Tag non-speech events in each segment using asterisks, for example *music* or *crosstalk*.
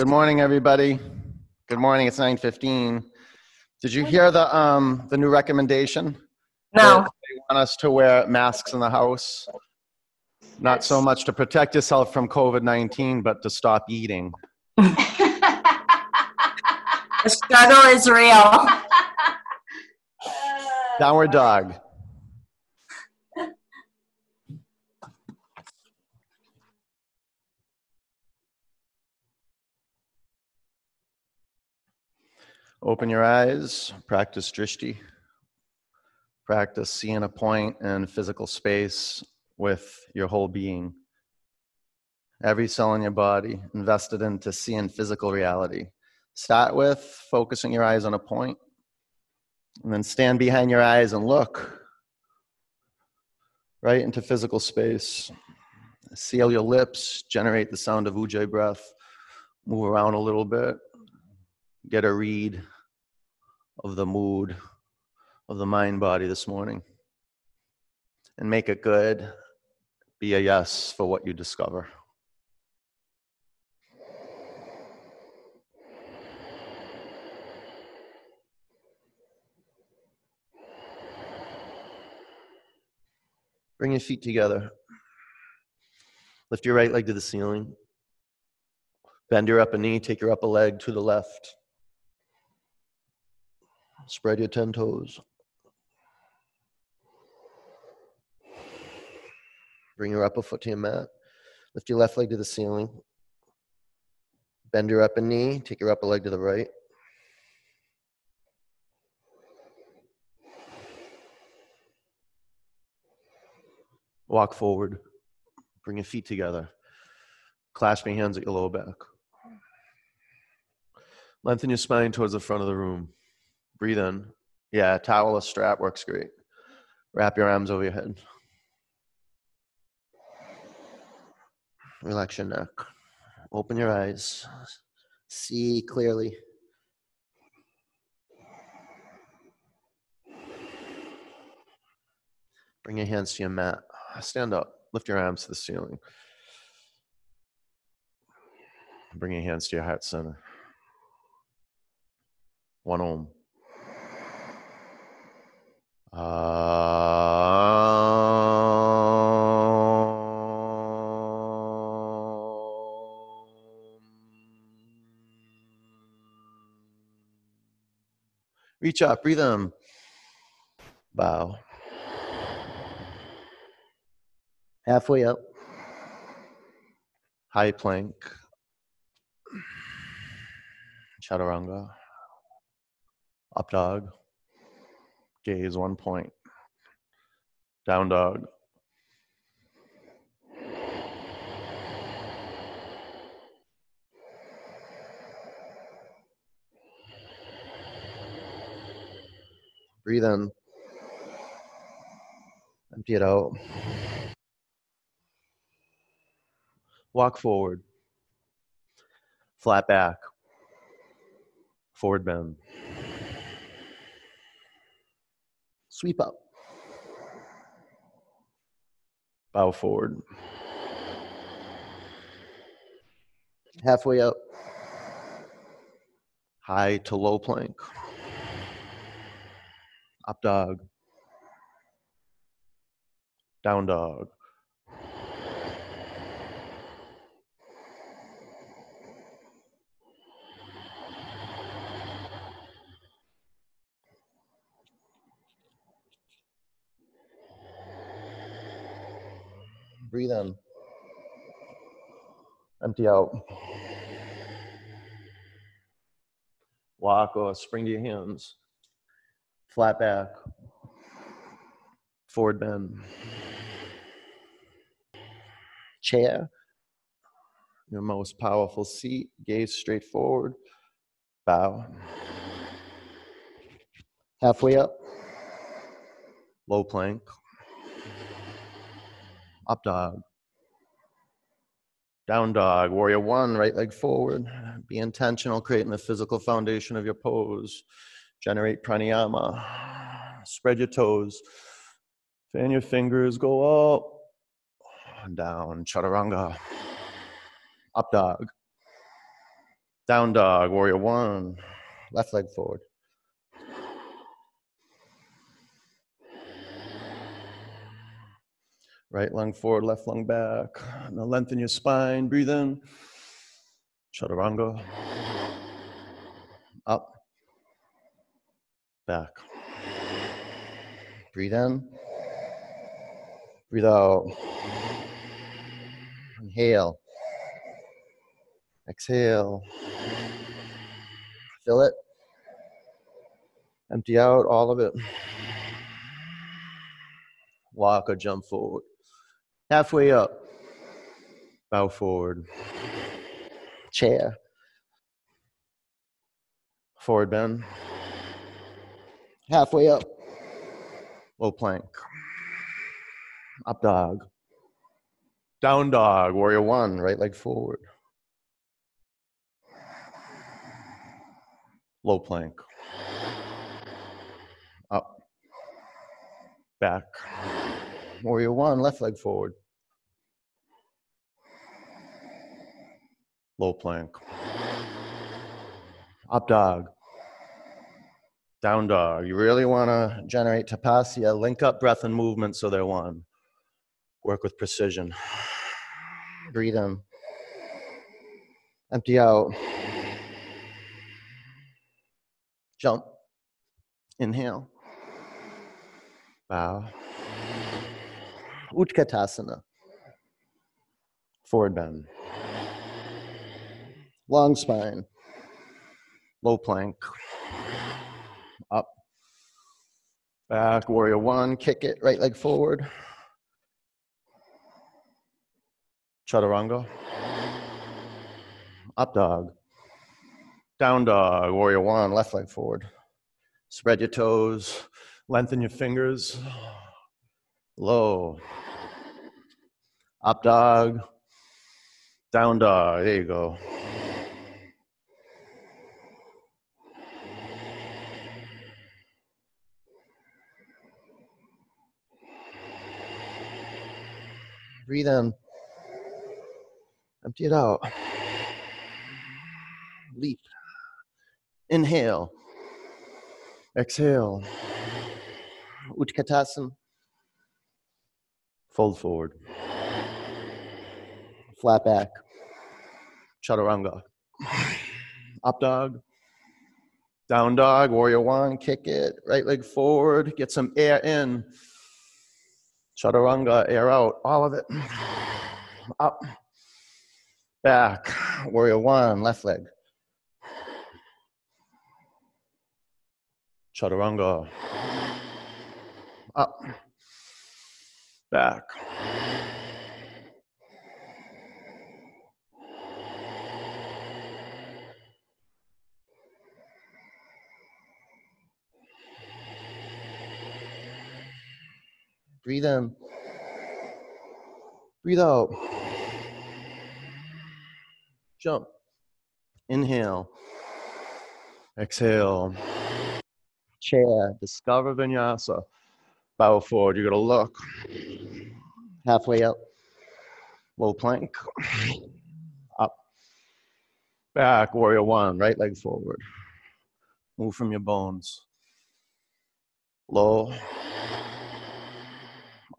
Good morning, everybody. Good morning. It's 9:15. Did you hear the um the new recommendation? No. They want us to wear masks in the house. Not so much to protect yourself from COVID-19, but to stop eating. *laughs* The struggle is real. Downward dog. Open your eyes, practice drishti. Practice seeing a point in physical space with your whole being. Every cell in your body invested into seeing physical reality. Start with focusing your eyes on a point, and then stand behind your eyes and look right into physical space. Seal your lips, generate the sound of ujjayi breath, move around a little bit, get a read of the mood of the mind body this morning, and make it good. Be a yes for what you discover. Bring your feet together. Lift your right leg to the ceiling. Bend your upper knee, take your upper leg to the left. Spread your 10 toes. Bring your upper foot to your mat. Lift your left leg to the ceiling. Bend your upper knee, take your upper leg to the right. Walk forward. Bring your feet together. Clasp your hands at your lower back. Lengthen your spine towards the front of the room. Breathe in. Yeah, towel or strap works great. Wrap your arms over your head. Relax your neck. Open your eyes. See clearly. Bring your hands to your mat. Stand up. Lift your arms to the ceiling. Bring your hands to your heart center. One om. Um, reach up, breathe in. Bow. Halfway up. High plank. Chaturanga. Up dog. Gaze one point. Down dog. Breathe in. Empty it out. Walk forward. Flat back. Forward bend. Sweep up. Bow forward. Halfway up. High to low plank. Up dog. Down dog. Breathe in. Empty out. Walk or spring to your hands. Flat back. Forward bend. Chair. Your most powerful seat. Gaze straight forward. Bow. Halfway up. Low plank up dog, down dog, warrior one, right leg forward. Be intentional, creating the physical foundation of your pose. Generate pranayama. Spread your toes. Fan your fingers, go up, down, chaturanga, up dog, Down dog, warrior one. Left leg forward. Right lung forward, left lung back. *sighs* Now lengthen your spine. Breathe in. Chaturanga. Up. Back. Breathe in. Breathe out. Inhale. Exhale. Fill it. Empty out all of it. Walk or jump forward. Halfway up. Bow forward. Chair. Forward bend. Halfway up. Low plank. Up dog. Down dog. Warrior one. Right leg forward. Low plank. Up. Back. Warrior one. Left leg forward. Low plank. Up dog. Down dog. You really want to generate tapasya. Link up breath and movement so they're one. Work with precision. *sighs* Breathe in. Empty out. Jump. Inhale. Bow. Utkatasana. Forward bend. Long spine. Low plank. Up. Back. Warrior one. Kick it. Right leg forward. Chaturanga. Up dog. Down dog. Warrior one. Left leg forward. Spread your toes. Lengthen your fingers. Low. Up dog. Down dog. There you go. Breathe in. Empty it out. Leap. Inhale. Exhale. Utkatasana. Fold forward. Flat back. Chaturanga. Up dog. Down dog. Warrior one. Kick it. Right leg forward. Get some air in. Chaturanga. Air out. All of it. *sighs* Up. Back. Warrior one. Left leg. Chaturanga. *sighs* Up. Back. Breathe in. Breathe out. Jump. Inhale. Exhale. Chair. Discover vinyasa. Bow forward. You're going to look. Halfway up. Low plank. Up. Back. Warrior one. Right leg forward. Move from your bones. Low.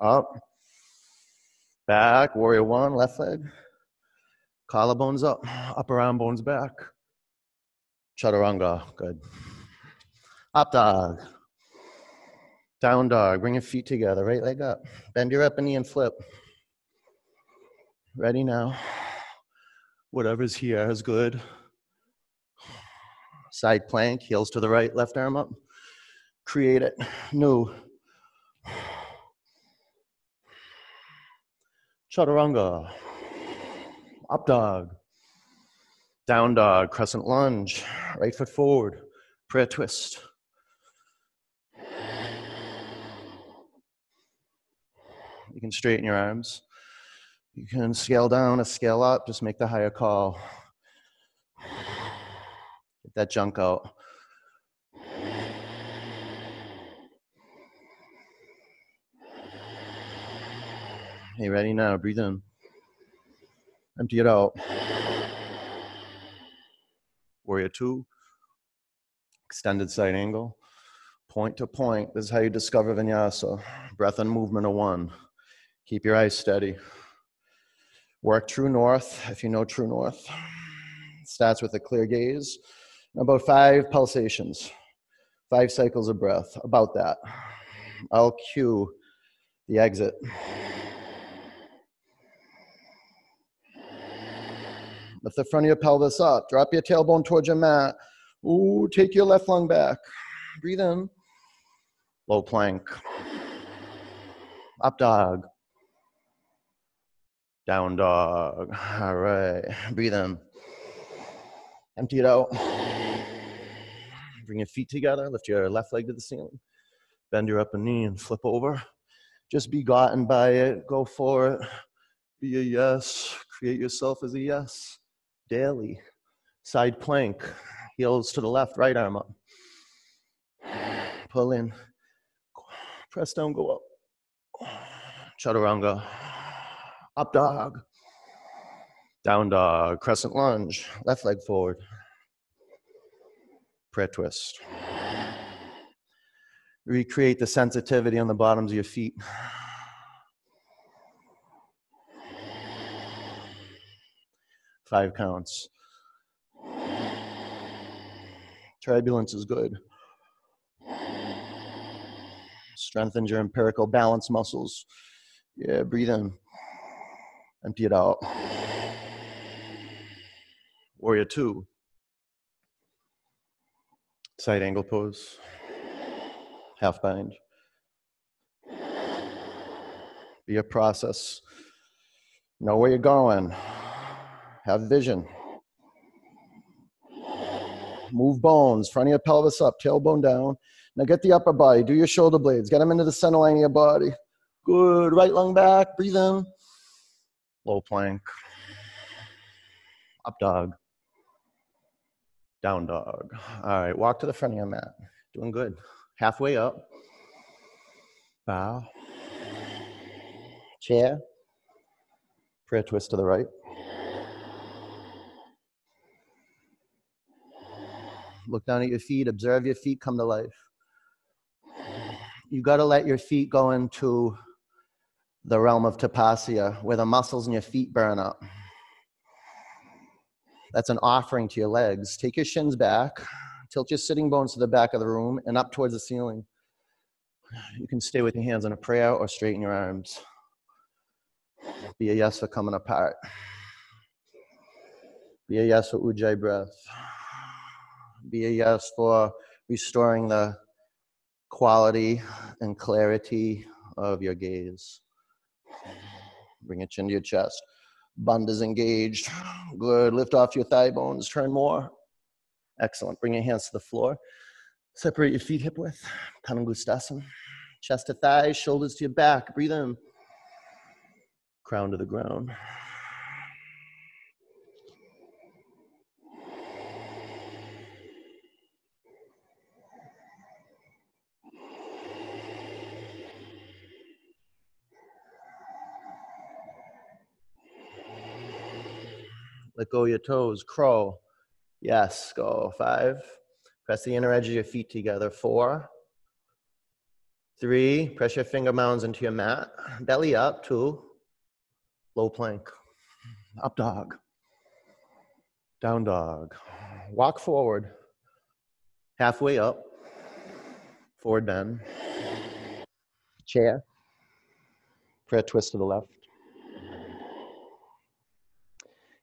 Up. Back. Warrior one. Left leg. Collarbones up. Upper arm bones back. Chaturanga. Good. Up dog. Down dog. Bring your feet together. Right leg up. Bend your upper knee and flip. Ready now. Whatever's here is good. Side plank. Heels to the right. Left arm up. Create it. New. Chaturanga. Up dog. Down dog. Crescent lunge. Right foot forward. Prayer twist. You can straighten your arms. You can scale down or scale up. Just make the higher call. Get that junk out. Hey, ready now? Breathe in. Empty it out. Warrior two. Extended side angle. Point to point. This is how you discover vinyasa. Breath and movement are one. Keep your eyes steady. Work true north if you know true north. Starts with a clear gaze. About five pulsations, five cycles of breath. About that. I'll cue the exit. Lift the front of your pelvis up. Drop your tailbone towards your mat. Ooh, take your left lung back. Breathe in. Low plank. Up dog. Down dog. All right. Breathe in. Empty it out. Bring your feet together. Lift your left leg to the ceiling. Bend your upper knee and flip over. Just be gotten by it. Go for it. Be a yes. Create yourself as a yes. Daily. Side plank. Heels to the left, right arm up. Pull in. Press down, go up. Chaturanga. Up dog. Down dog. Crescent lunge. Left leg forward. Prayer twist. Recreate the sensitivity on the bottoms of your feet. Five counts. Turbulence is good. Strengthens your empirical balance muscles. Yeah, breathe in. Empty it out. Warrior two. Side angle pose. Half bind. Be a process. Know where you're going. Have vision. Move bones, front of your pelvis up, tailbone down. Now get the upper body. Do your shoulder blades. Get them into the center line of your body. Good. Right lung back. Breathe in. Low plank. Up dog. Down dog. All right. Walk to the front of your mat. Doing good. Halfway up. Bow. Chair. Prayer twist to the right. Look down at your feet, observe your feet come to life. You got to let your feet go into the realm of tapasya, where the muscles in your feet burn up. That's an offering to your legs. Take your shins back, tilt your sitting bones to the back of the room and up towards the ceiling. You can stay with your hands in a prayer or straighten your arms. Be a yes for coming apart. Be a yes for ujjayi breath be a yes for restoring the quality and clarity of your gaze. Bring it into your chest. Bandhas engaged. Good. Lift off your thigh bones. Turn more. Excellent. Bring your hands to the floor. Separate your feet hip width. Padangusthasana. Chest to thighs, shoulders to your back. Breathe in. Crown to the ground. Let go your toes. Crow. Yes, go. Five. Press the inner edge of your feet together. Four. Three. Press your finger mounds into your mat. Belly up. Two. Low plank. Up dog. Down dog. Walk forward. Halfway up. Forward bend. Chair. Prayer twist to the left.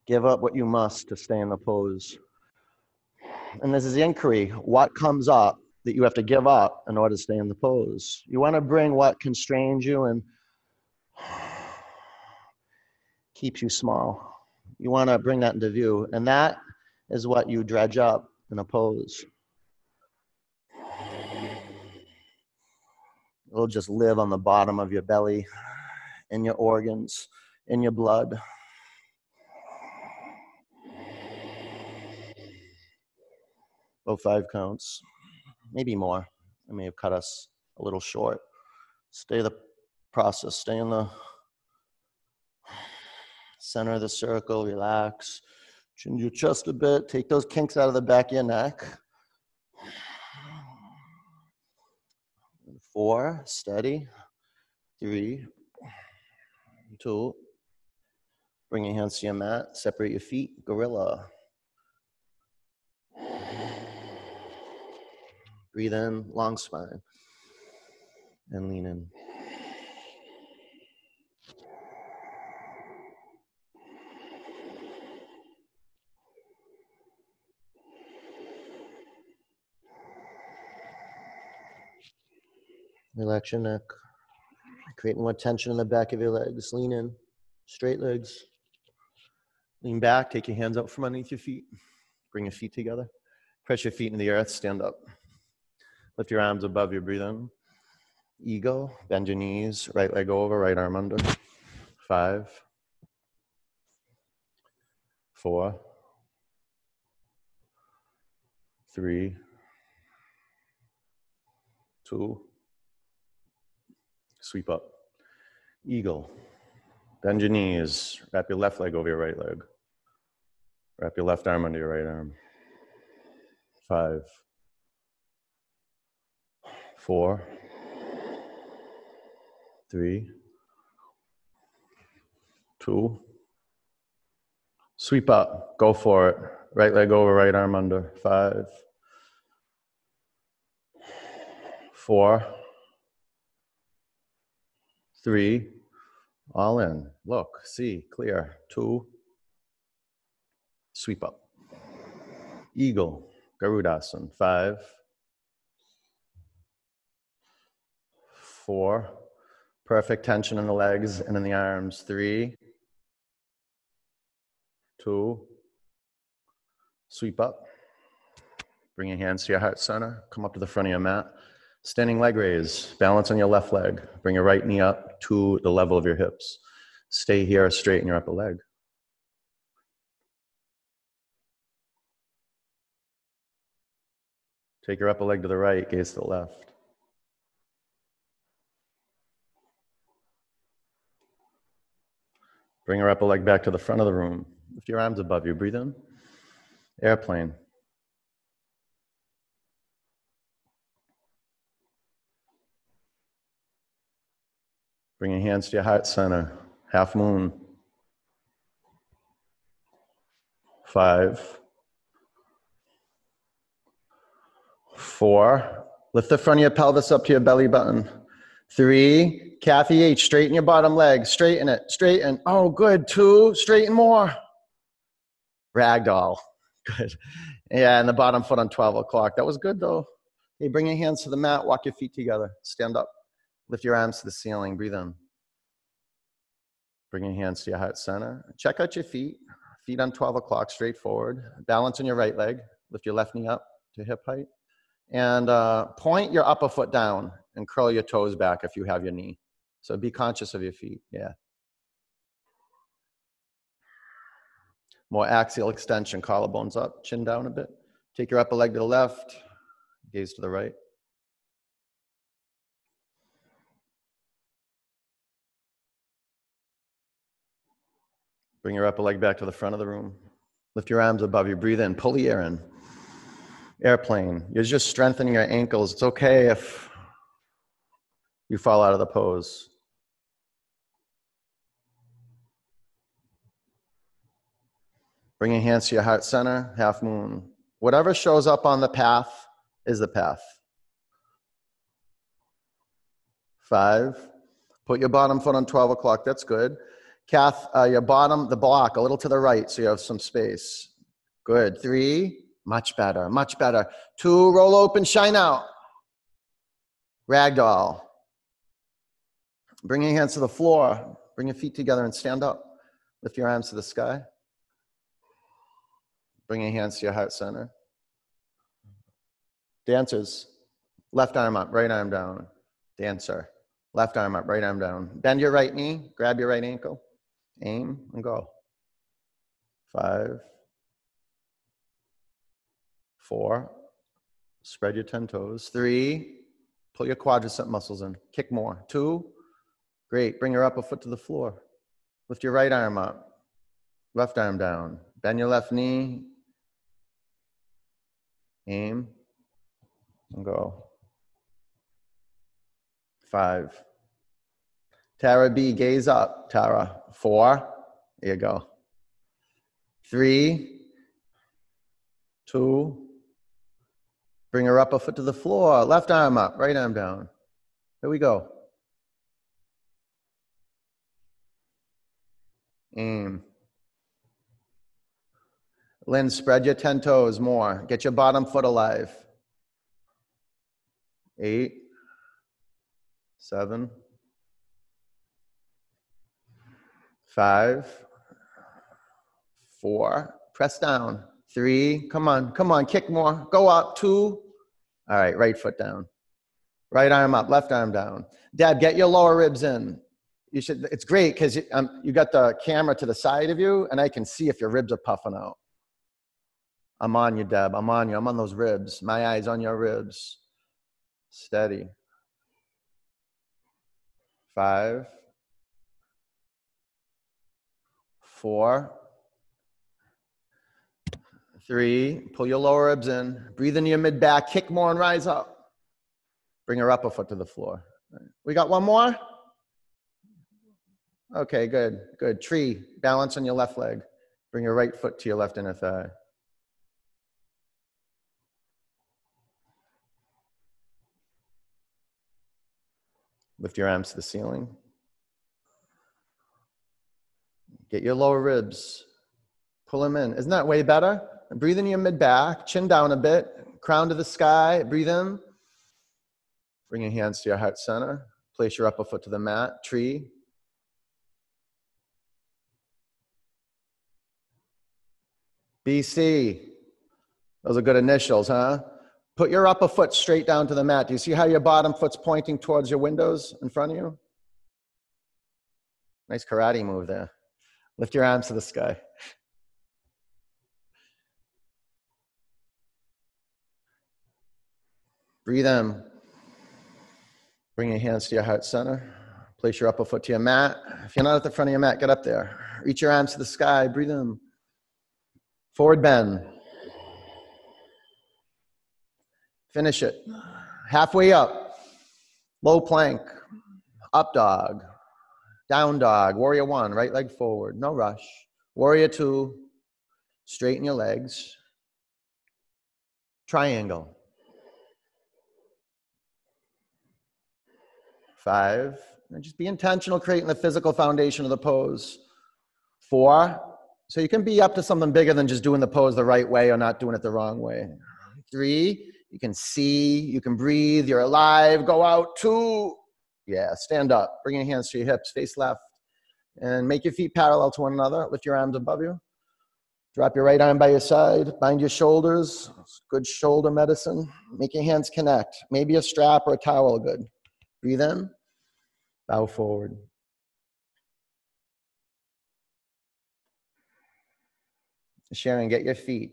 Give up what you must to stay in the pose. And this is inquiry. What comes up that you have to give up in order to stay in the pose? You want to bring what constrains you and *sighs* keeps you small. You want to bring that into view. And that is what you dredge up in a pose. It'll just live on the bottom of your belly, in your organs, in your blood. Oh, five counts, maybe more. I may have cut us a little short. Stay the process, stay in the center of the circle, relax. Chin your chest a bit. Take those kinks out of the back of your neck. Four, steady. Three, two. Bring your hands to your mat. Separate your feet. Gorilla. Breathe in, long spine. And lean in. Relax your neck. Create more tension in the back of your legs. Lean in. Straight legs. Lean back. Take your hands out from underneath your feet. Bring your feet together. Press your feet into the earth. Stand up. Lift your arms above your Breathe in. Eagle. Bend your knees. Right leg over. Right arm under. Five. Four. Three. Two. Sweep up. Eagle. Bend your knees. Wrap your left leg over your right leg. Wrap your left arm under your right arm. Five. Four. Three. Two. Sweep up. Go for it. Right leg over, right arm under. Five, four, three, all in. Look, see, clear. Two, sweep up. Eagle, Garudasana. Five, four, perfect tension in the legs and in the arms. Three, two, sweep up. Bring your hands to your heart center. Come up to the front of your mat. Standing leg raise, balance on your left leg. Bring your right knee up to the level of your hips. Stay here, straighten your upper leg. Take your upper leg to the right, gaze to the left. Bring your upper leg back to the front of the room. Lift your arms above you. Breathe in. Airplane. Bring your hands to your heart center. Half moon. Five. Four. Lift the front of your pelvis up to your belly button. Three. Kathy H. Straighten your bottom leg. Straighten it. Straighten. Oh, good. Two. Straighten more. Ragdoll. *laughs* Good. Yeah, and the bottom foot on 12 o'clock. That was good though. Hey, bring your hands to the mat. Walk your feet together. Stand up. Lift your arms to the ceiling. Breathe in. Bring your hands to your heart center. Check out your feet. Feet on 12 o'clock, straight forward. Balance on your right leg. Lift your left knee up to hip height. And uh, point your upper foot down and curl your toes back if you have your knee. So be conscious of your feet. Yeah. More axial extension, collarbones up, chin down a bit. Take your upper leg to the left, gaze to the right. Bring your upper leg back to the front of the room. Lift your arms above you. Breathe in. Pull the air in. Airplane. You're just strengthening your ankles. It's okay if you fall out of the pose. Bring your hands to your heart center, half moon. Whatever shows up on the path is the path. Five. Put your bottom foot on 12 o'clock. That's good. Kath, uh, your bottom, the block, a little to the right so you have some space. Good. Three. Much better. Much better. Two. Roll open, shine out. Ragdoll. Bring your hands to the floor. Bring your feet together and stand up. Lift your arms to the sky. Bring your hands to your heart center. Dancers, left arm up, right arm down. Dancer, left arm up, right arm down. Bend your right knee, grab your right ankle, aim, and go. Five, four, spread your 10 toes. Three, pull your quadricep muscles in, kick more. Two, great, bring your upper foot to the floor. Lift your right arm up, left arm down. Bend your left knee. Aim. And go. Five. Tara B, gaze up. Tara. Four. There you go. Three. Two. Bring her upper foot to the floor. Left arm up, right arm down. Here we go. Aim. Lynn, spread your 10 toes more. Get your bottom foot alive. Eight, seven, five, four, press down. Three, come on, come on, kick more. Go up. Two. All right, right foot down. Right arm up, left arm down. Dad, get your lower ribs in. You should. It's great because you, um, you got the camera to the side of you, and I can see if your ribs are puffing out. I'm on you, Deb. I'm on you. I'm on those ribs. My eyes on your ribs. Steady. Five. Four. Three. Pull your lower ribs in. Breathe into your mid back. Kick more and rise up. Bring your upper foot to the floor. We got one more? Okay, good, good. Tree. Balance on your left leg. Bring your right foot to your left inner thigh. Lift your arms to the ceiling. Get your lower ribs. Pull them in. Isn't that way better? Breathe in your mid back, chin down a bit, crown to the sky. Breathe in. Bring your hands to your heart center. Place your upper foot to the mat. Tree. BC. Those are good initials, huh? Put your upper foot straight down to the mat. Do you see how your bottom foot's pointing towards your windows in front of you? Nice karate move there. Lift your arms to the sky. Breathe in. Bring your hands to your heart center. Place your upper foot to your mat. If you're not at the front of your mat, get up there. Reach your arms to the sky. Breathe in. Forward bend. Finish it. Halfway up. Low plank. Up dog. Down dog. Warrior one. Right leg forward. No rush. Warrior two. Straighten your legs. Triangle. Five. And just be intentional creating the physical foundation of the pose. Four. So you can be up to something bigger than just doing the pose the right way or not doing it the wrong way. Three. You can see, you can breathe, you're alive. Go out. Two. Yeah, stand up. Bring your hands to your hips, face left. And make your feet parallel to one another. Lift your arms above you. Drop your right arm by your side. Bind your shoulders. Good shoulder medicine. Make your hands connect. Maybe a strap or a towel good. Breathe in. Bow forward. Sharon, get your feet.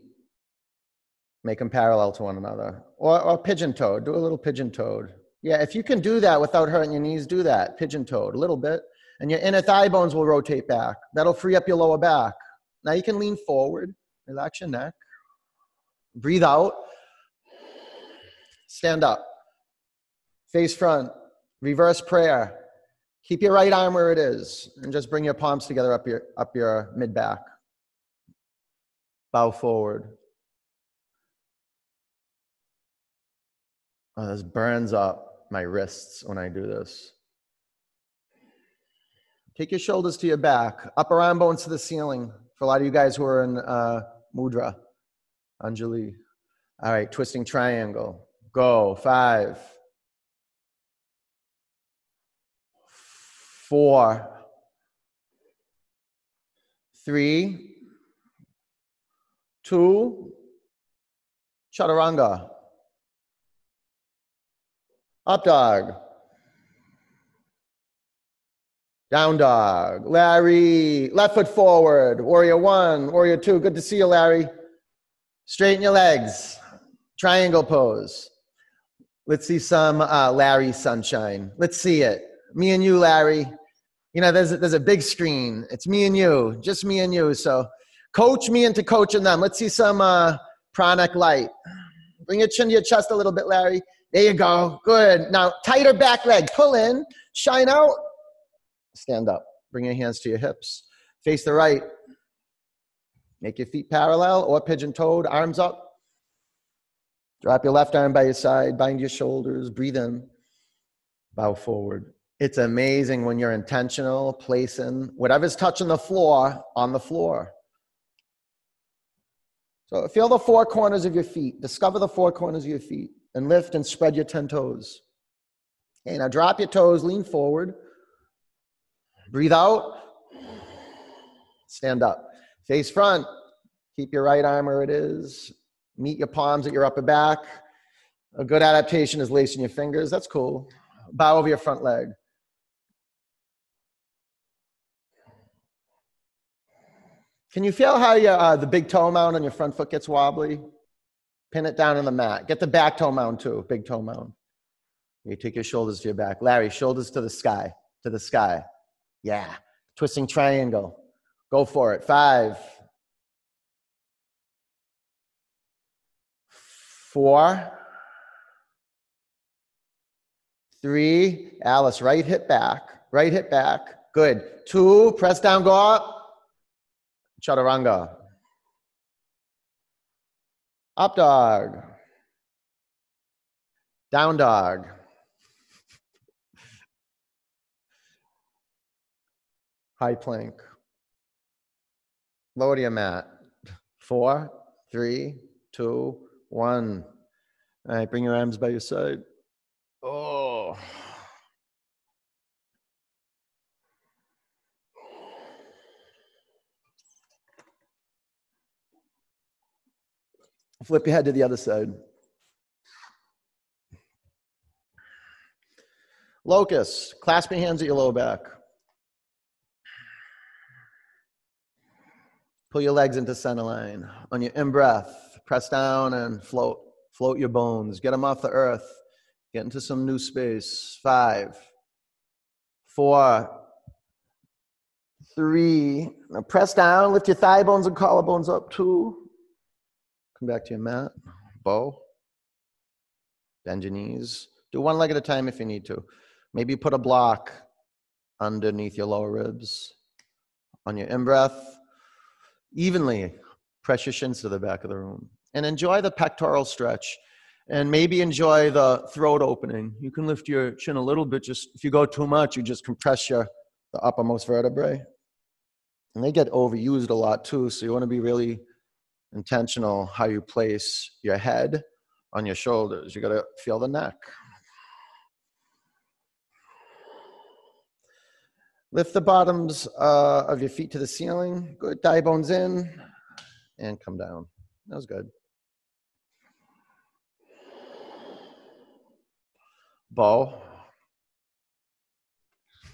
Make them parallel to one another. Or, or pigeon toed. Do a little pigeon toed. Yeah, if you can do that without hurting your knees, do that. Pigeon toed, a little bit. And your inner thigh bones will rotate back. That'll free up your lower back. Now you can lean forward, relax your neck. Breathe out. Stand up. Face front. Reverse prayer. Keep your right arm where it is and just bring your palms together up your, up your mid back. Bow forward. Oh, this burns up my wrists when I do this. Take your shoulders to your back, upper arm bones to the ceiling. For a lot of you guys who are in uh, mudra, Anjali. All right, twisting triangle. Go. Five, four, three, two, chaturanga. Up dog. Down dog. Larry, left foot forward. Warrior one, warrior two. Good to see you, Larry. Straighten your legs. Triangle pose. Let's see some uh, Larry sunshine. Let's see it. Me and you, Larry. You know, there's a, there's a big screen. It's me and you, just me and you. So Coach me into coaching them. Let's see some uh, pranic light. Bring your chin to your chest a little bit, Larry. There you go. Good. Now, tighter back leg. Pull in, shine out, stand up. Bring your hands to your hips. Face the right. Make your feet parallel or pigeon toed, arms up. Drop your left arm by your side, bind your shoulders, breathe in, bow forward. It's amazing when you're intentional, placing whatever's touching the floor on the floor. So feel the four corners of your feet. Discover the four corners of your feet and lift and spread your 10 toes. Okay, now drop your toes, lean forward. Breathe out. Stand up. Face front. Keep your right arm where it is. Meet your palms at your upper back. A good adaptation is lacing your fingers. That's cool. Bow over your front leg. Can you feel how your, uh, the big toe mound on your front foot gets wobbly? Pin it down on the mat. Get the back toe mound too, big toe mound. You take your shoulders to your back. Larry, shoulders to the sky, to the sky. Yeah. Twisting triangle. Go for it. Five, four, three. Alice, right hip back, right hip back. Good. Two, press down, go up. Chaturanga. Up dog. Down dog. High plank. Lower to your mat. Four, three, two, one. All right, bring your arms by your side. Oh. Flip your head to the other side. Locust, clasp your hands at your lower back. Pull your legs into center line. On your in breath, press down and float. Float your bones. Get them off the earth. Get into some new space. Five, four, three. Now press down. Lift your thigh bones and collarbones up. Two. Come back to you, Matt. Bow. Bend your knees. Do one leg at a time if you need to. Maybe put a block underneath your lower ribs. On your in breath, evenly press your shins to the back of the room and enjoy the pectoral stretch and maybe enjoy the throat opening. You can lift your chin a little bit. Just if you go too much, you just compress your the uppermost vertebrae. And they get overused a lot too, so you want to be really intentional how you place your head on your shoulders. You got to feel the neck. Lift the bottoms uh, of your feet to the ceiling. Good. Thigh bones in and come down. That was good. Bow.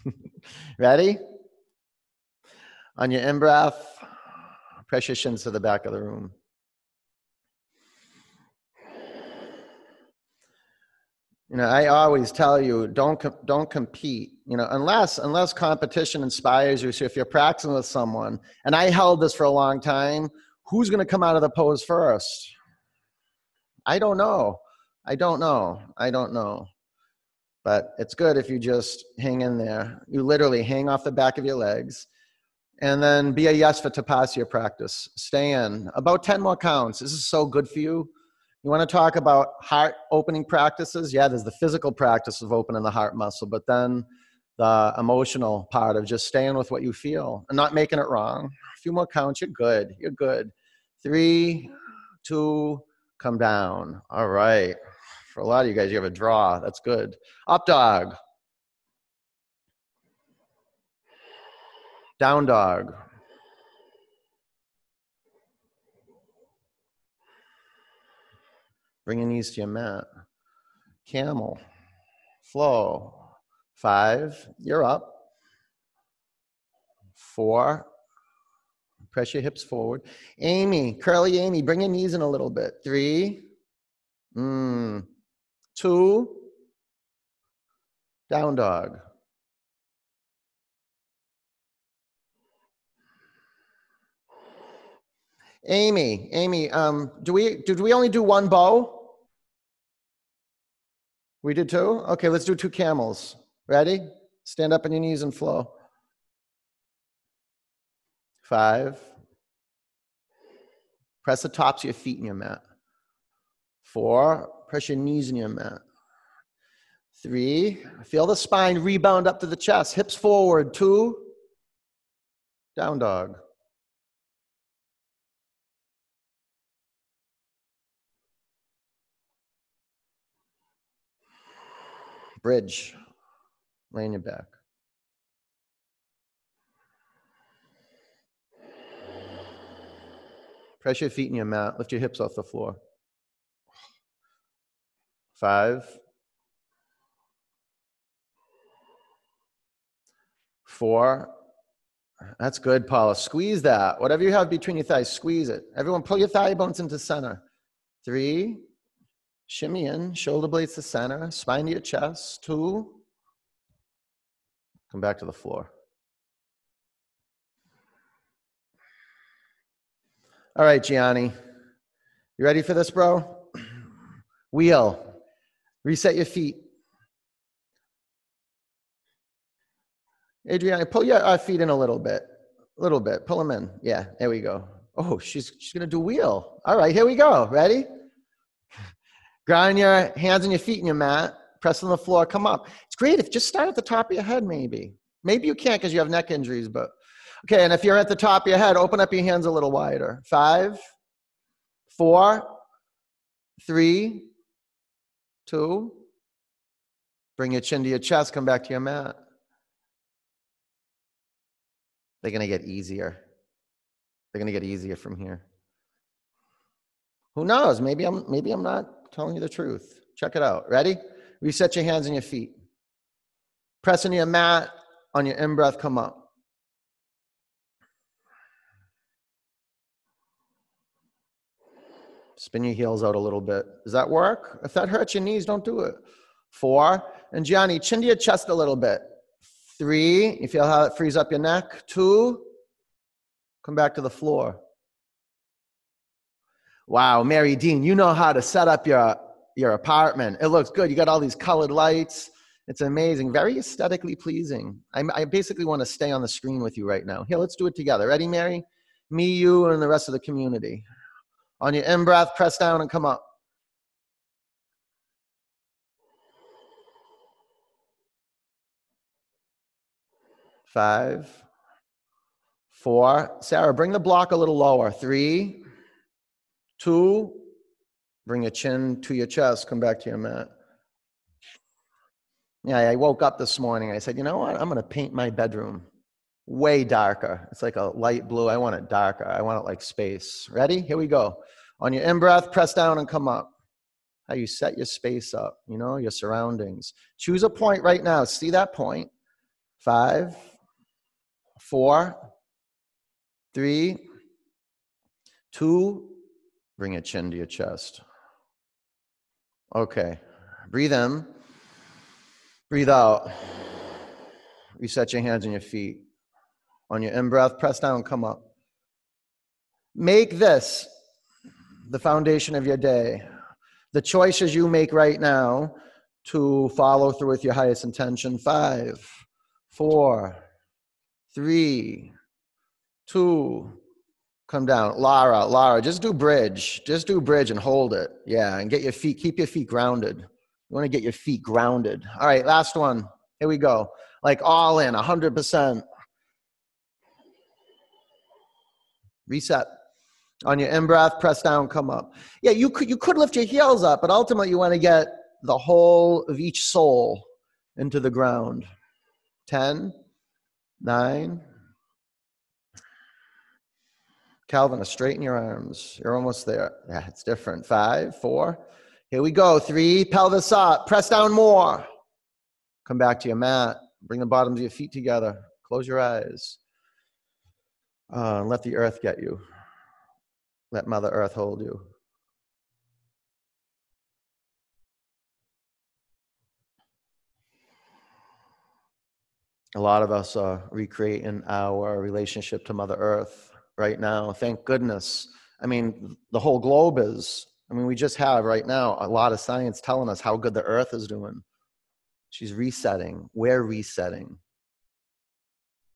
*laughs* Ready? On your in breath, press your shins to the back of the room. You know, I always tell you, don't don't compete. You know, unless unless competition inspires you. So if you're practicing with someone, and I held this for a long time, who's going to come out of the pose first? I don't know. I don't know. I don't know. But it's good if you just hang in there. You literally hang off the back of your legs, and then be a yes for Tapasya practice. Stay in about ten more counts. This is so good for you you want to talk about heart opening practices? Yeah, there's the physical practice of opening the heart muscle, but then the emotional part of just staying with what you feel and not making it wrong. A few more counts, you're good. You're good. Three, two, come down. All right. For a lot of you guys, you have a draw. That's good. Up dog. Down dog. Bring your knees to your mat. Camel. Flow. Five. You're up. Four. Press your hips forward. Amy. Curly Amy. Bring your knees in a little bit. Three. Mm. Two. Down dog. Amy, Amy, um, do we, did we only do one bow? We did two? Okay, let's do two camels. Ready? Stand up on your knees and flow. Five. Press the tops of your feet in your mat. Four. Press your knees in your mat. Three. Feel the spine rebound up to the chest. Hips forward. Two. Down dog. Bridge. Lay on your back. Press your feet in your mat. Lift your hips off the floor. Five. Four. That's good, Paula. Squeeze that. Whatever you have between your thighs, squeeze it. Everyone, pull your thigh bones into center. Three. Shimmy in, shoulder blades to center, spine to your chest. Two. Come back to the floor. All right, Gianni. You ready for this, bro? *clears throat* Wheel. Reset your feet. Adriana, pull your uh, feet in a little bit. A little bit. Pull them in. Yeah, there we go. Oh, she's, she's to do wheel. All right, here we go. Ready? Ground your hands and your feet in your mat. Press on the floor. Come up. It's great if just start at the top of your head, maybe. Maybe you can't because you have neck injuries, but okay. And if you're at the top of your head, open up your hands a little wider. Five, four, three, two. Bring your chin to your chest. Come back to your mat. They're going to get easier. They're going to get easier from here. Who knows? Maybe I'm maybe I'm not telling you the truth. Check it out. Ready? Reset your hands and your feet. Press into your mat. On your in breath, come up. Spin your heels out a little bit. Does that work? If that hurts your knees, don't do it. Four. And Gianni, chin to your chest a little bit. Three. You feel how it frees up your neck? Two. Come back to the floor. Wow, Mary Dean, you know how to set up your, your apartment. It looks good. You got all these colored lights. It's amazing, very aesthetically pleasing. I, I basically want to stay on the screen with you right now. Here, let's do it together. Ready, Mary? Me, you, and the rest of the community. On your in breath, press down and come up. Five, four. Sarah, bring the block a little lower. Three, two. Bring your chin to your chest. Come back to your mat. Yeah, I woke up this morning. I said, you know what? I'm going to paint my bedroom way darker. It's like a light blue. I want it darker. I want it like space. Ready? Here we go. On your in breath, press down and come up. How you set your space up, you know, your surroundings. Choose a point right now. See that point? Five, four, three, two. Bring your chin to your chest. Okay. Breathe in. Breathe out. Reset your hands and your feet. On your in breath, press down, come up. Make this the foundation of your day. The choices you make right now to follow through with your highest intention. Five, four, three, two, come down. Lara, Lara, just do bridge. Just do bridge and hold it. Yeah, and get your feet, keep your feet grounded. You want to get your feet grounded. All right, last one. Here we go. Like all in, 100%. Reset. On your in breath, press down, come up. Yeah, you could, you could lift your heels up, but ultimately you want to get the whole of each sole into the ground. 10, 9. Calvin, straighten your arms. You're almost there. Yeah, it's different. Five, four, here we go. Three, pelvis up. Press down more. Come back to your mat. Bring the bottoms of your feet together. Close your eyes. Uh, and let the earth get you. Let Mother Earth hold you. A lot of us are recreating our relationship to Mother Earth right now. Thank goodness I mean, the whole globe is. I mean, we just have right now a lot of science telling us how good the earth is doing. She's resetting. We're resetting.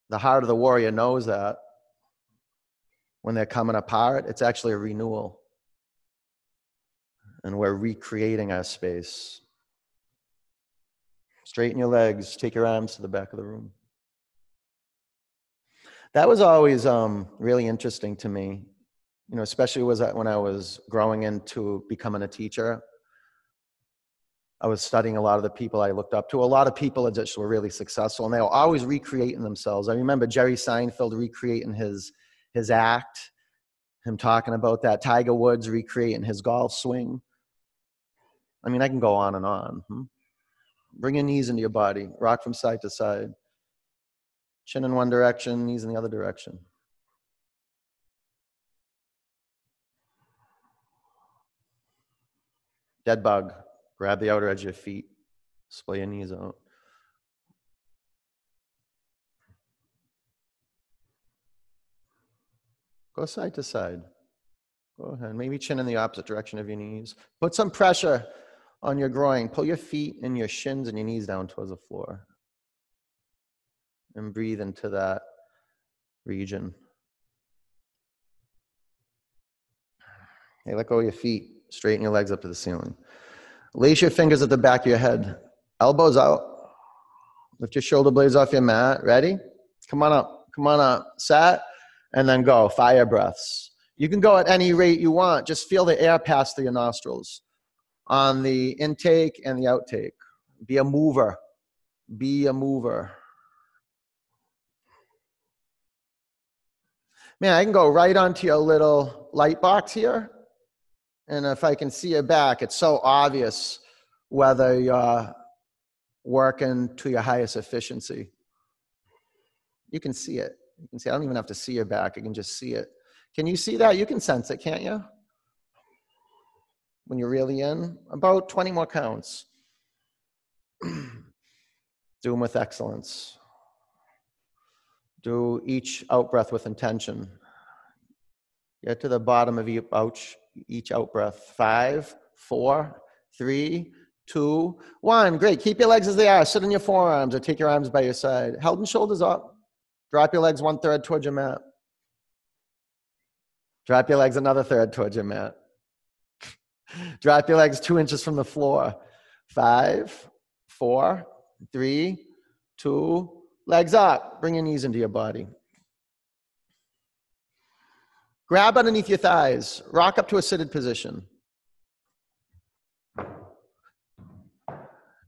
The heart of the warrior knows that when they're coming apart, it's actually a renewal. And we're recreating our space. Straighten your legs, take your arms to the back of the room. That was always um, really interesting to me, you know, especially was when I was growing into becoming a teacher. I was studying a lot of the people I looked up to. A lot of people that just were really successful, and they were always recreating themselves. I remember Jerry Seinfeld recreating his his act, him talking about that. Tiger Woods recreating his golf swing. I mean, I can go on and on. Hmm? Bring your knees into your body, rock from side to side. Chin in one direction, knees in the other direction. Dead bug. Grab the outer edge of your feet. Splay your knees out. Go side to side. Go ahead. Maybe chin in the opposite direction of your knees. Put some pressure on your groin. Pull your feet and your shins and your knees down towards the floor. And breathe into that region. Hey, let go of your feet. Straighten your legs up to the ceiling. Lace your fingers at the back of your head. Elbows out. Lift your shoulder blades off your mat. Ready? Come on up. Come on up. Sat. And then go. Fire breaths. You can go at any rate you want. Just feel the air pass through your nostrils on the intake and the outtake. Be a mover. Be a mover. Man, I can go right onto your little light box here. And if I can see your back, it's so obvious whether you're working to your highest efficiency. You can see it. You can see, I don't even have to see your back, I can just see it. Can you see that? You can sense it, can't you? When you're really in, about 20 more counts. *clears throat* Do them with excellence. Do each out breath with intention. Get to the bottom of each out breath. Five, four, three, two, one. Great. Keep your legs as they are. Sit on your forearms or take your arms by your side. Head and shoulders up. Drop your legs one third towards your mat. Drop your legs another third towards your mat. *laughs* Drop your legs two inches from the floor. Five, four, three, two, legs up. Bring your knees into your body. Grab underneath your thighs, rock up to a seated position.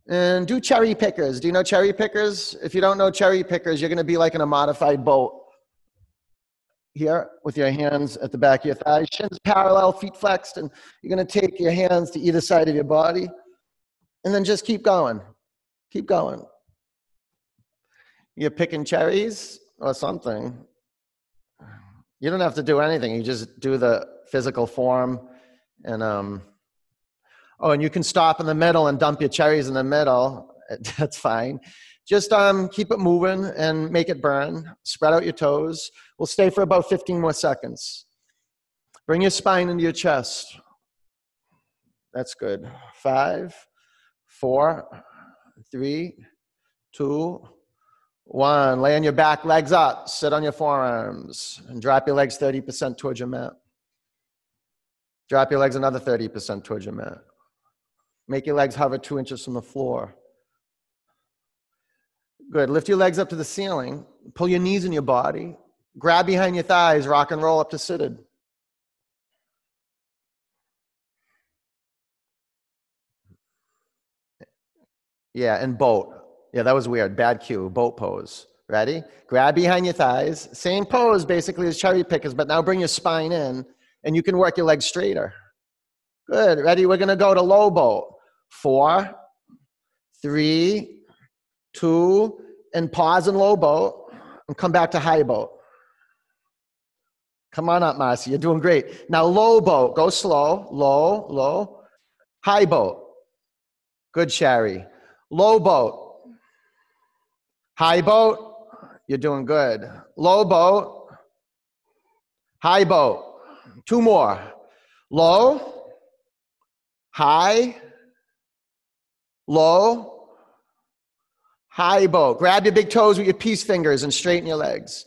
And do cherry pickers. Do you know cherry pickers? If you don't know cherry pickers, you're going to be like in a modified boat. Here, with your hands at the back of your thighs, shins parallel, feet flexed, and you're going to take your hands to either side of your body. And then just keep going. Keep going. You're picking cherries or something. You don't have to do anything. You just do the physical form, and um, oh, and you can stop in the middle and dump your cherries in the middle. *laughs* That's fine. Just um, keep it moving and make it burn. Spread out your toes. We'll stay for about 15 more seconds. Bring your spine into your chest. That's good. Five, four, three, two, one, lay on your back, legs up, sit on your forearms, and drop your legs 30% towards your mat. Drop your legs another 30% towards your mat. Make your legs hover two inches from the floor. Good. Lift your legs up to the ceiling. Pull your knees in your body. Grab behind your thighs. Rock and roll up to seated. Yeah, and boat. Yeah, that was weird. Bad cue. Boat pose. Ready? Grab behind your thighs. Same pose basically as cherry pickers, but now bring your spine in and you can work your legs straighter. Good. Ready? We're going to go to low boat. Four, three, two, and pause in low boat and come back to high boat. Come on up, Marcy. You're doing great. Now, low boat. Go slow. Low, low. High boat. Good, Sherry. Low boat. High boat, you're doing good. Low boat, high boat, Two more. Low, high, low, high boat. Grab your big toes with your peace fingers and straighten your legs.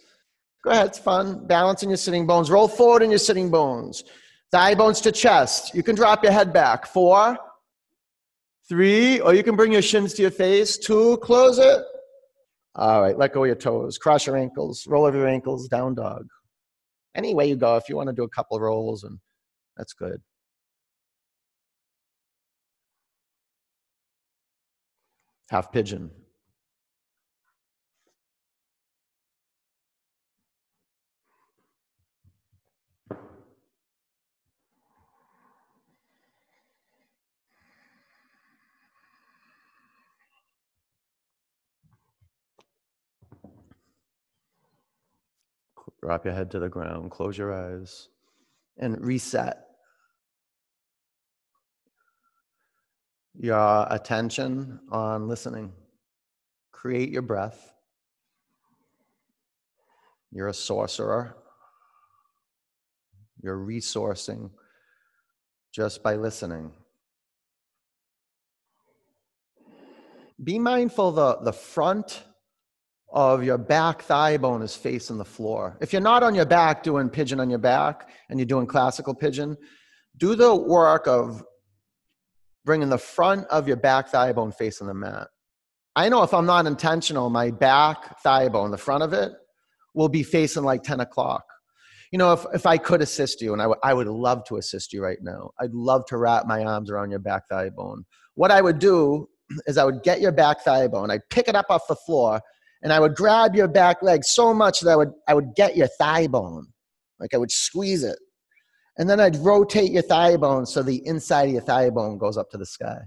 Go ahead, it's fun. Balance in your sitting bones. Roll forward in your sitting bones. Thigh bones to chest. You can drop your head back. Four, three, or you can bring your shins to your face. Two, close it. All right, let go of your toes. Cross your ankles. Roll over your ankles. Down dog. Any way you go, if you want to do a couple of rolls, and that's good. Half pigeon. Drop your head to the ground, close your eyes, and reset your attention on listening. Create your breath. You're a sorcerer. You're resourcing just by listening. Be mindful the, the front of your back thigh bone is facing the floor. If you're not on your back doing pigeon on your back and you're doing classical pigeon, do the work of bringing the front of your back thigh bone facing the mat. I know if I'm not intentional, my back thigh bone, the front of it, will be facing like 10 o'clock. You know, if, if I could assist you, and I, w- I would love to assist you right now, I'd love to wrap my arms around your back thigh bone. What I would do is I would get your back thigh bone, I'd pick it up off the floor, and I would grab your back leg so much that I would, I would get your thigh bone. Like I would squeeze it. And then I'd rotate your thigh bone so the inside of your thigh bone goes up to the sky.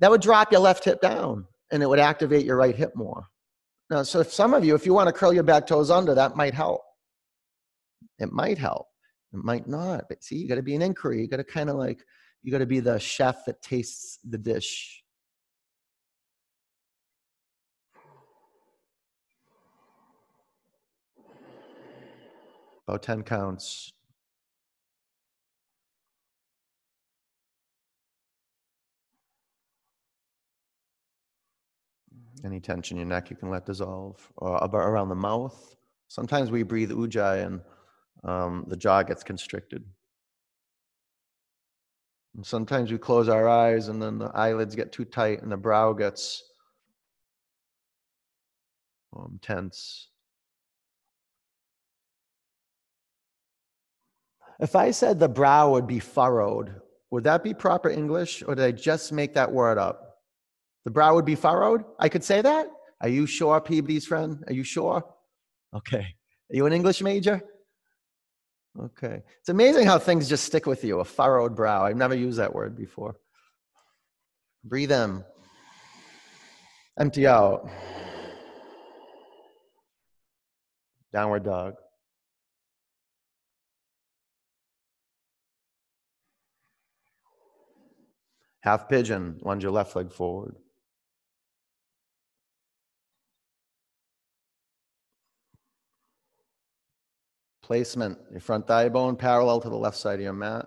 That would drop your left hip down and it would activate your right hip more. Now, so if some of you, if you want to curl your back toes under, that might help. It might help. It might not. But see, you got to be an inquiry. You got to kind of like, you got to be the chef that tastes the dish. About 10 counts. Any tension in your neck you can let dissolve. Or about around the mouth. Sometimes we breathe ujjayi and um, the jaw gets constricted. And sometimes we close our eyes and then the eyelids get too tight and the brow gets um, tense. If I said the brow would be furrowed, would that be proper English or did I just make that word up? The brow would be furrowed? I could say that? Are you sure, Peabody's friend? Are you sure? Okay. Are you an English major? Okay. It's amazing how things just stick with you. A furrowed brow. I've never used that word before. Breathe in. Empty out. Downward dog. Half pigeon, lunge your left leg forward. Placement, your front thigh bone parallel to the left side of your mat.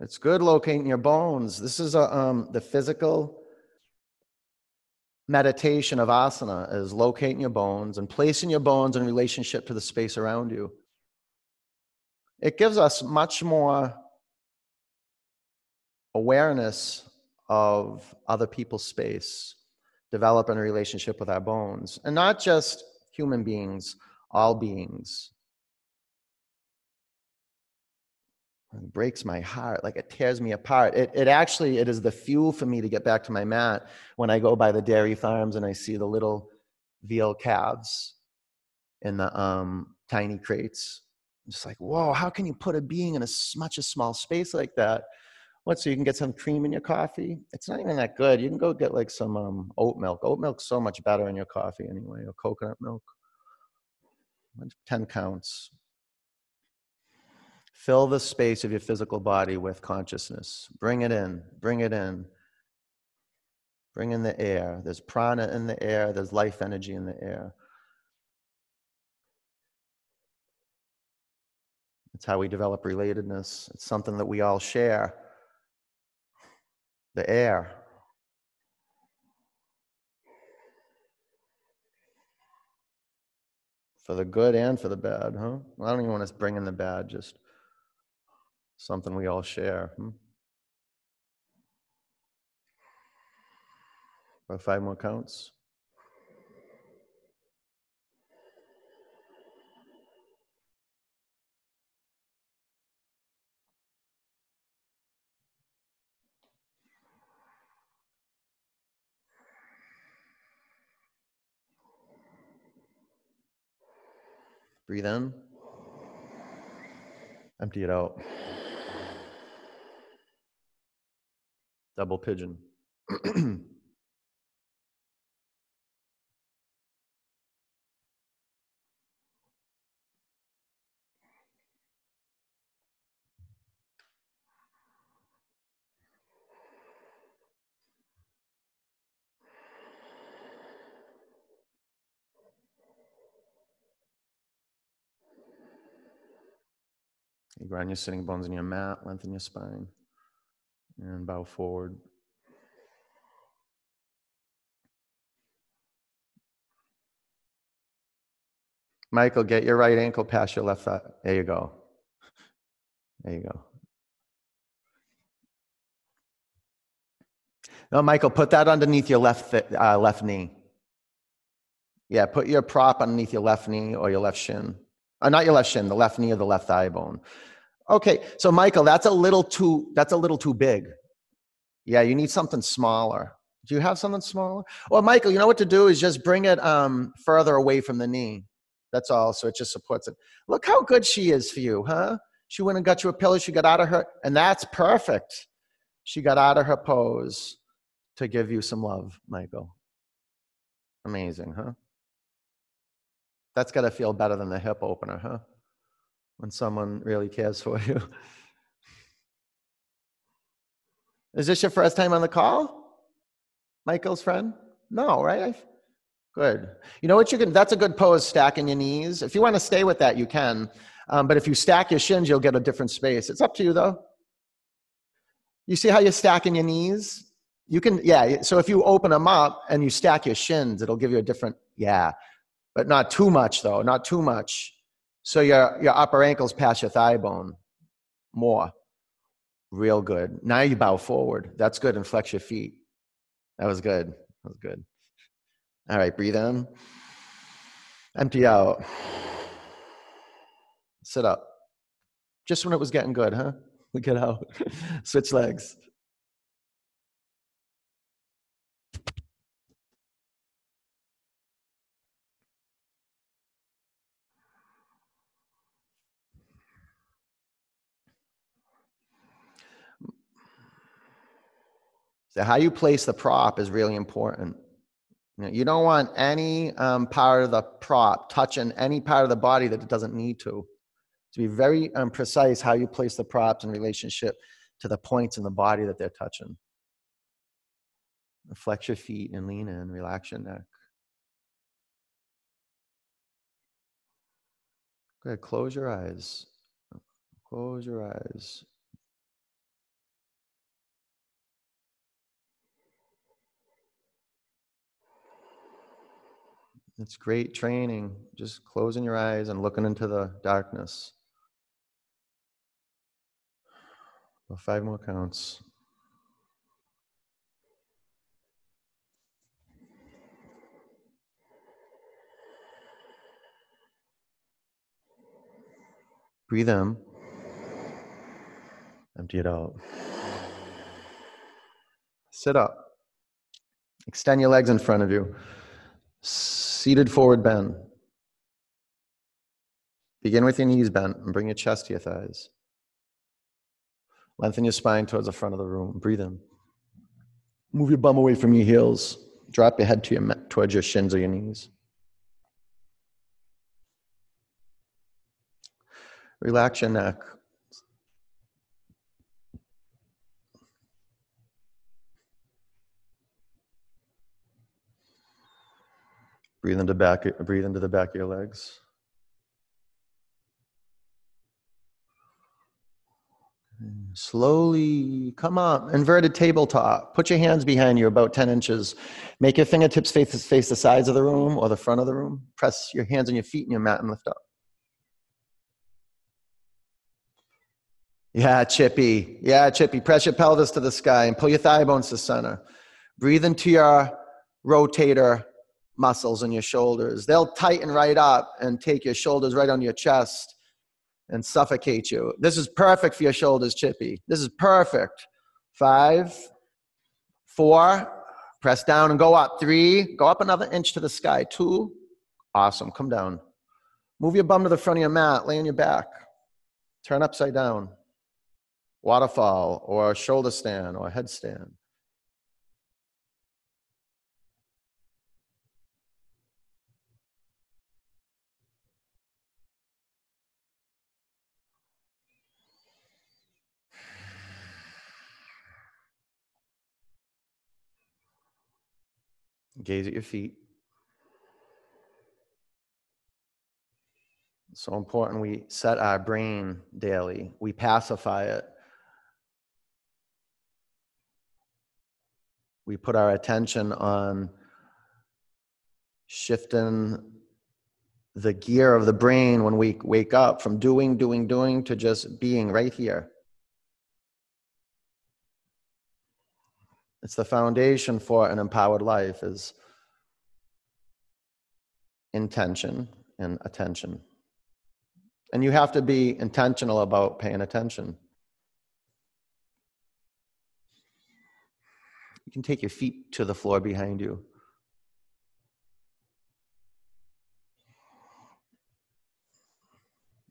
It's good locating your bones. This is a, um, the physical meditation of asana is locating your bones and placing your bones in relationship to the space around you. It gives us much more awareness of other people's space, developing a relationship with our bones, and not just human beings, all beings. It breaks my heart, like it tears me apart. It, it actually, it is the fuel for me to get back to my mat when I go by the dairy farms and I see the little veal calves in the um, tiny crates. Just like, whoa, how can you put a being in a much a small space like that? What, so you can get some cream in your coffee? It's not even that good. You can go get like some um, oat milk. Oat milk's so much better in your coffee anyway, or coconut milk. 10 counts. Fill the space of your physical body with consciousness. Bring it in, bring it in. Bring in the air. There's prana in the air, there's life energy in the air. That's how we develop relatedness. It's something that we all share. The air. For the good and for the bad, huh? Well, I don't even want to bring in the bad, just something we all share. Hmm? About five more counts. Breathe in. Empty it out. Double pigeon. *clears throat* You grind your sitting bones in your mat, lengthen your spine, and bow forward. Michael, get your right ankle past your left thigh. There you go. There you go. No, Michael, put that underneath your left th- uh, left knee. Yeah, put your prop underneath your left knee or your left shin. Uh, not your left shin, the left knee or the left thigh bone. Okay, so Michael, that's a little too that's a little too big. Yeah, you need something smaller. Do you have something smaller? Well, Michael, you know what to do is just bring it um, further away from the knee. That's all. So it just supports it. Look how good she is for you, huh? She went and got you a pillow. She got out of her, and that's perfect. She got out of her pose to give you some love, Michael. Amazing, huh? That's got to feel better than the hip opener, huh? When someone really cares for you. Is this your first time on the call? Michael's friend? No, right? I've, good. You know what you can, that's a good pose, stacking your knees. If you want to stay with that, you can. Um, but if you stack your shins, you'll get a different space. It's up to you though. You see how you're stacking your knees? You can, yeah. So if you open them up and you stack your shins, it'll give you a different, yeah. But not too much though, not too much. So your, your upper ankles past your thigh bone more. Real good. Now you bow forward. That's good. And flex your feet. That was good. That was good. All right, breathe in. Empty out. Sit up. Just when it was getting good, huh? *laughs* Get out. *laughs* Switch legs. So how you place the prop is really important. You, know, you don't want any um, part of the prop touching any part of the body that it doesn't need to. To be very um, precise how you place the props in relationship to the points in the body that they're touching. Flex your feet and lean in, relax your neck. Good. Close your eyes. Close your eyes. It's great training, just closing your eyes and looking into the darkness. Five more counts. Breathe in. Empty it out. Sit up. Extend your legs in front of you. Seated forward bend. Begin with your knees bent and bring your chest to your thighs. Lengthen your spine towards the front of the room. Breathe in. Move your bum away from your heels. Drop your head to your, towards your shins or your knees. Relax your neck. Breathe into back. Breathe into the back of your legs. Slowly come up, inverted tabletop. Put your hands behind you about 10 inches. Make your fingertips face, face the sides of the room or the front of the room. Press your hands on your feet and your mat and lift up. Yeah, Chippy. Yeah, Chippy. Press your pelvis to the sky and pull your thigh bones to center. Breathe into your rotator muscles in your shoulders. They'll tighten right up and take your shoulders right on your chest and suffocate you. This is perfect for your shoulders, Chippy. This is perfect. Five, four, press down and go up. Three, go up another inch to the sky. Two, awesome. Come down. Move your bum to the front of your mat, lay on your back. Turn upside down. Waterfall or shoulder stand or headstand. Gaze at your feet. It's so important we set our brain daily, we pacify it. We put our attention on shifting the gear of the brain when we wake up from doing, doing, doing to just being right here. It's the foundation for an empowered life is intention and attention. And you have to be intentional about paying attention. You can take your feet to the floor behind you.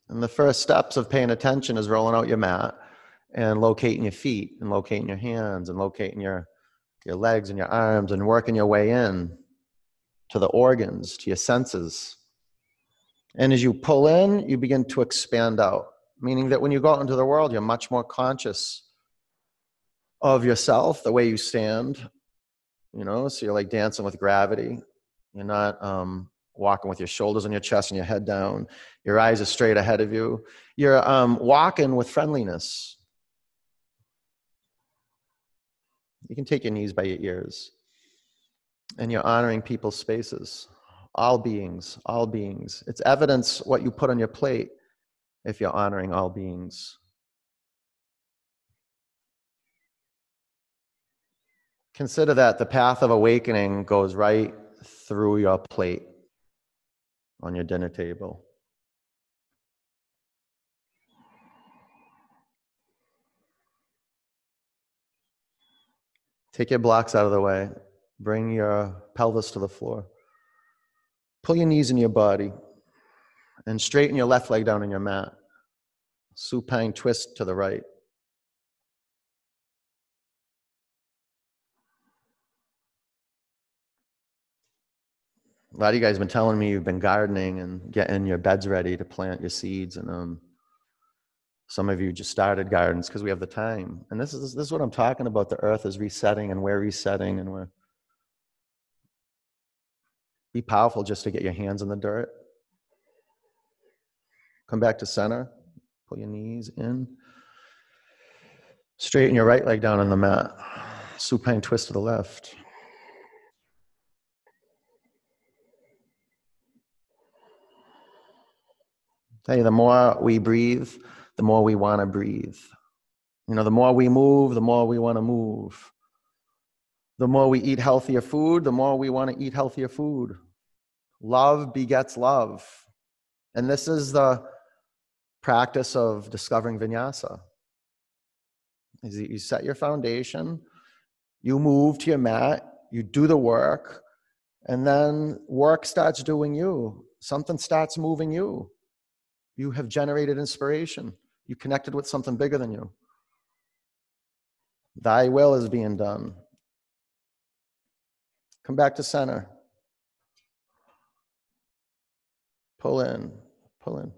And the first steps of paying attention is rolling out your mat and locating your feet and locating your hands and locating your your legs and your arms and working your way in to the organs, to your senses. And as you pull in, you begin to expand out, meaning that when you go out into the world, you're much more conscious of yourself, the way you stand, you know, so you're like dancing with gravity. You're not um, walking with your shoulders on your chest and your head down. Your eyes are straight ahead of you. You're um, walking with friendliness. You can take your knees by your ears. And you're honoring people's spaces, all beings, all beings. It's evidence what you put on your plate if you're honoring all beings. Consider that the path of awakening goes right through your plate on your dinner table. Take your blocks out of the way. Bring your pelvis to the floor. Pull your knees in your body and straighten your left leg down on your mat. Supine twist to the right. A lot of you guys have been telling me you've been gardening and getting your beds ready to plant your seeds, and um, some of you just started gardens because we have the time. And this is this is what I'm talking about. The earth is resetting, and we're resetting, and we're be powerful just to get your hands in the dirt. Come back to center. Pull your knees in. Straighten your right leg down on the mat. Supine twist to the left. Hey, the more we breathe, the more we want to breathe. You know, the more we move, the more we want to move. The more we eat healthier food, the more we want to eat healthier food. Love begets love. And this is the practice of discovering vinyasa. Is that you set your foundation, you move to your mat, you do the work, and then work starts doing you. Something starts moving you. You have generated inspiration. You connected with something bigger than you. Thy will is being done. Come back to center. Pull in, pull in.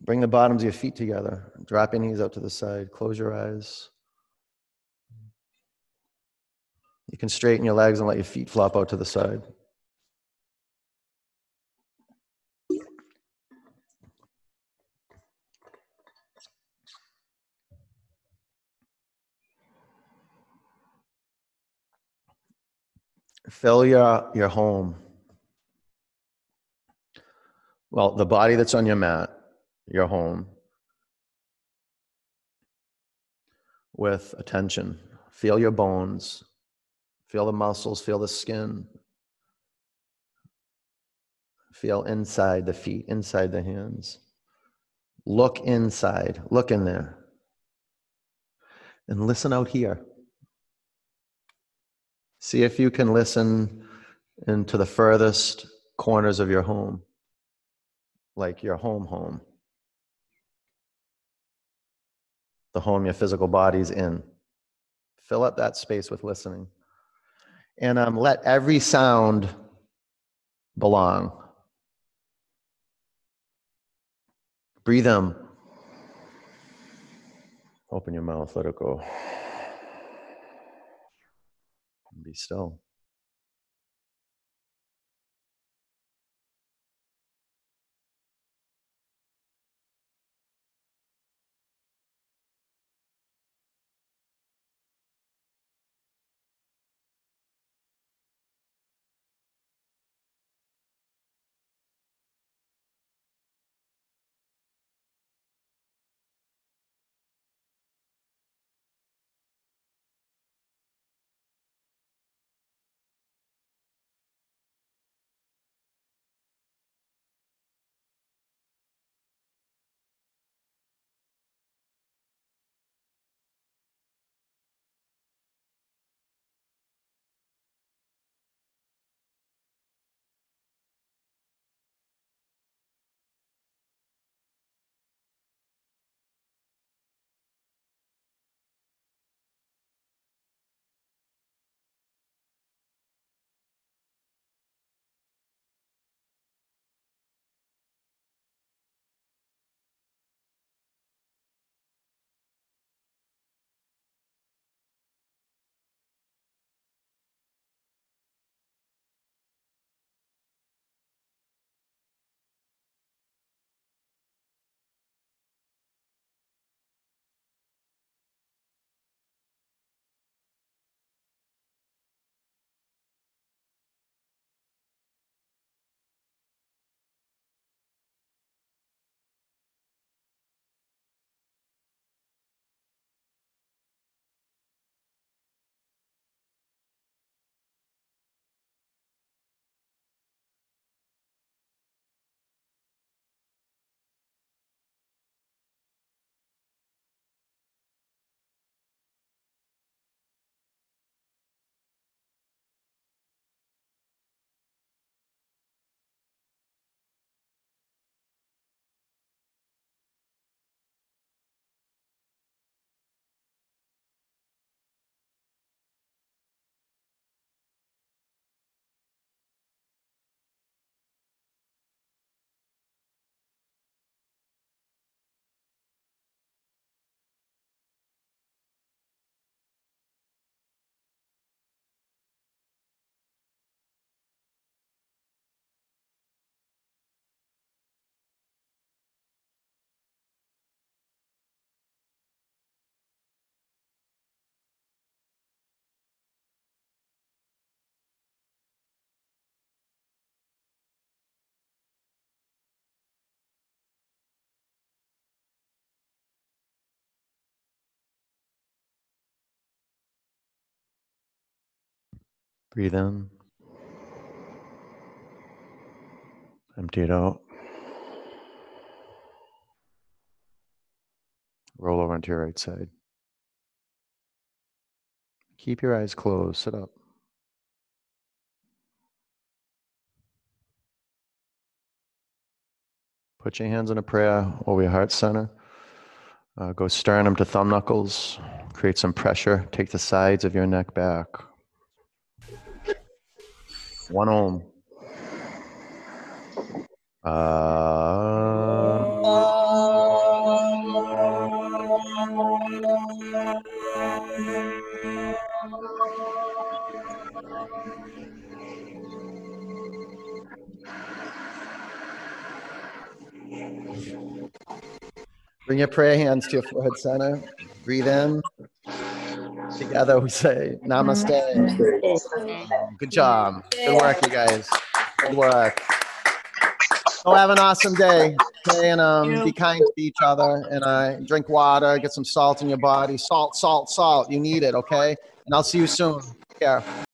Bring the bottoms of your feet together. Drop your knees out to the side. Close your eyes. You can straighten your legs and let your feet flop out to the side. Fill your, your home. Well, the body that's on your mat, your home, with attention. Feel your bones, feel the muscles, feel the skin, feel inside the feet, inside the hands. Look inside, look in there. And listen out here. See if you can listen into the furthest corners of your home, like your home home. The home your physical body's in. Fill up that space with listening. And um, let every sound belong. Breathe them. Open your mouth, let it go. Be still. Breathe in. Empty it out. Roll over onto your right side. Keep your eyes closed. Sit up. Put your hands in a prayer over your heart center. Uh, go sternum to thumb knuckles. Create some pressure. Take the sides of your neck back. One om. Uh, bring your prayer hands to your forehead center. Breathe in. Together we say namaste. Good job. Good work, you guys. Good work. So have an awesome day. Okay, and um, be kind to each other. And uh, drink water. Get some salt in your body. Salt, salt, salt. You need it. Okay. And I'll see you soon. Take care.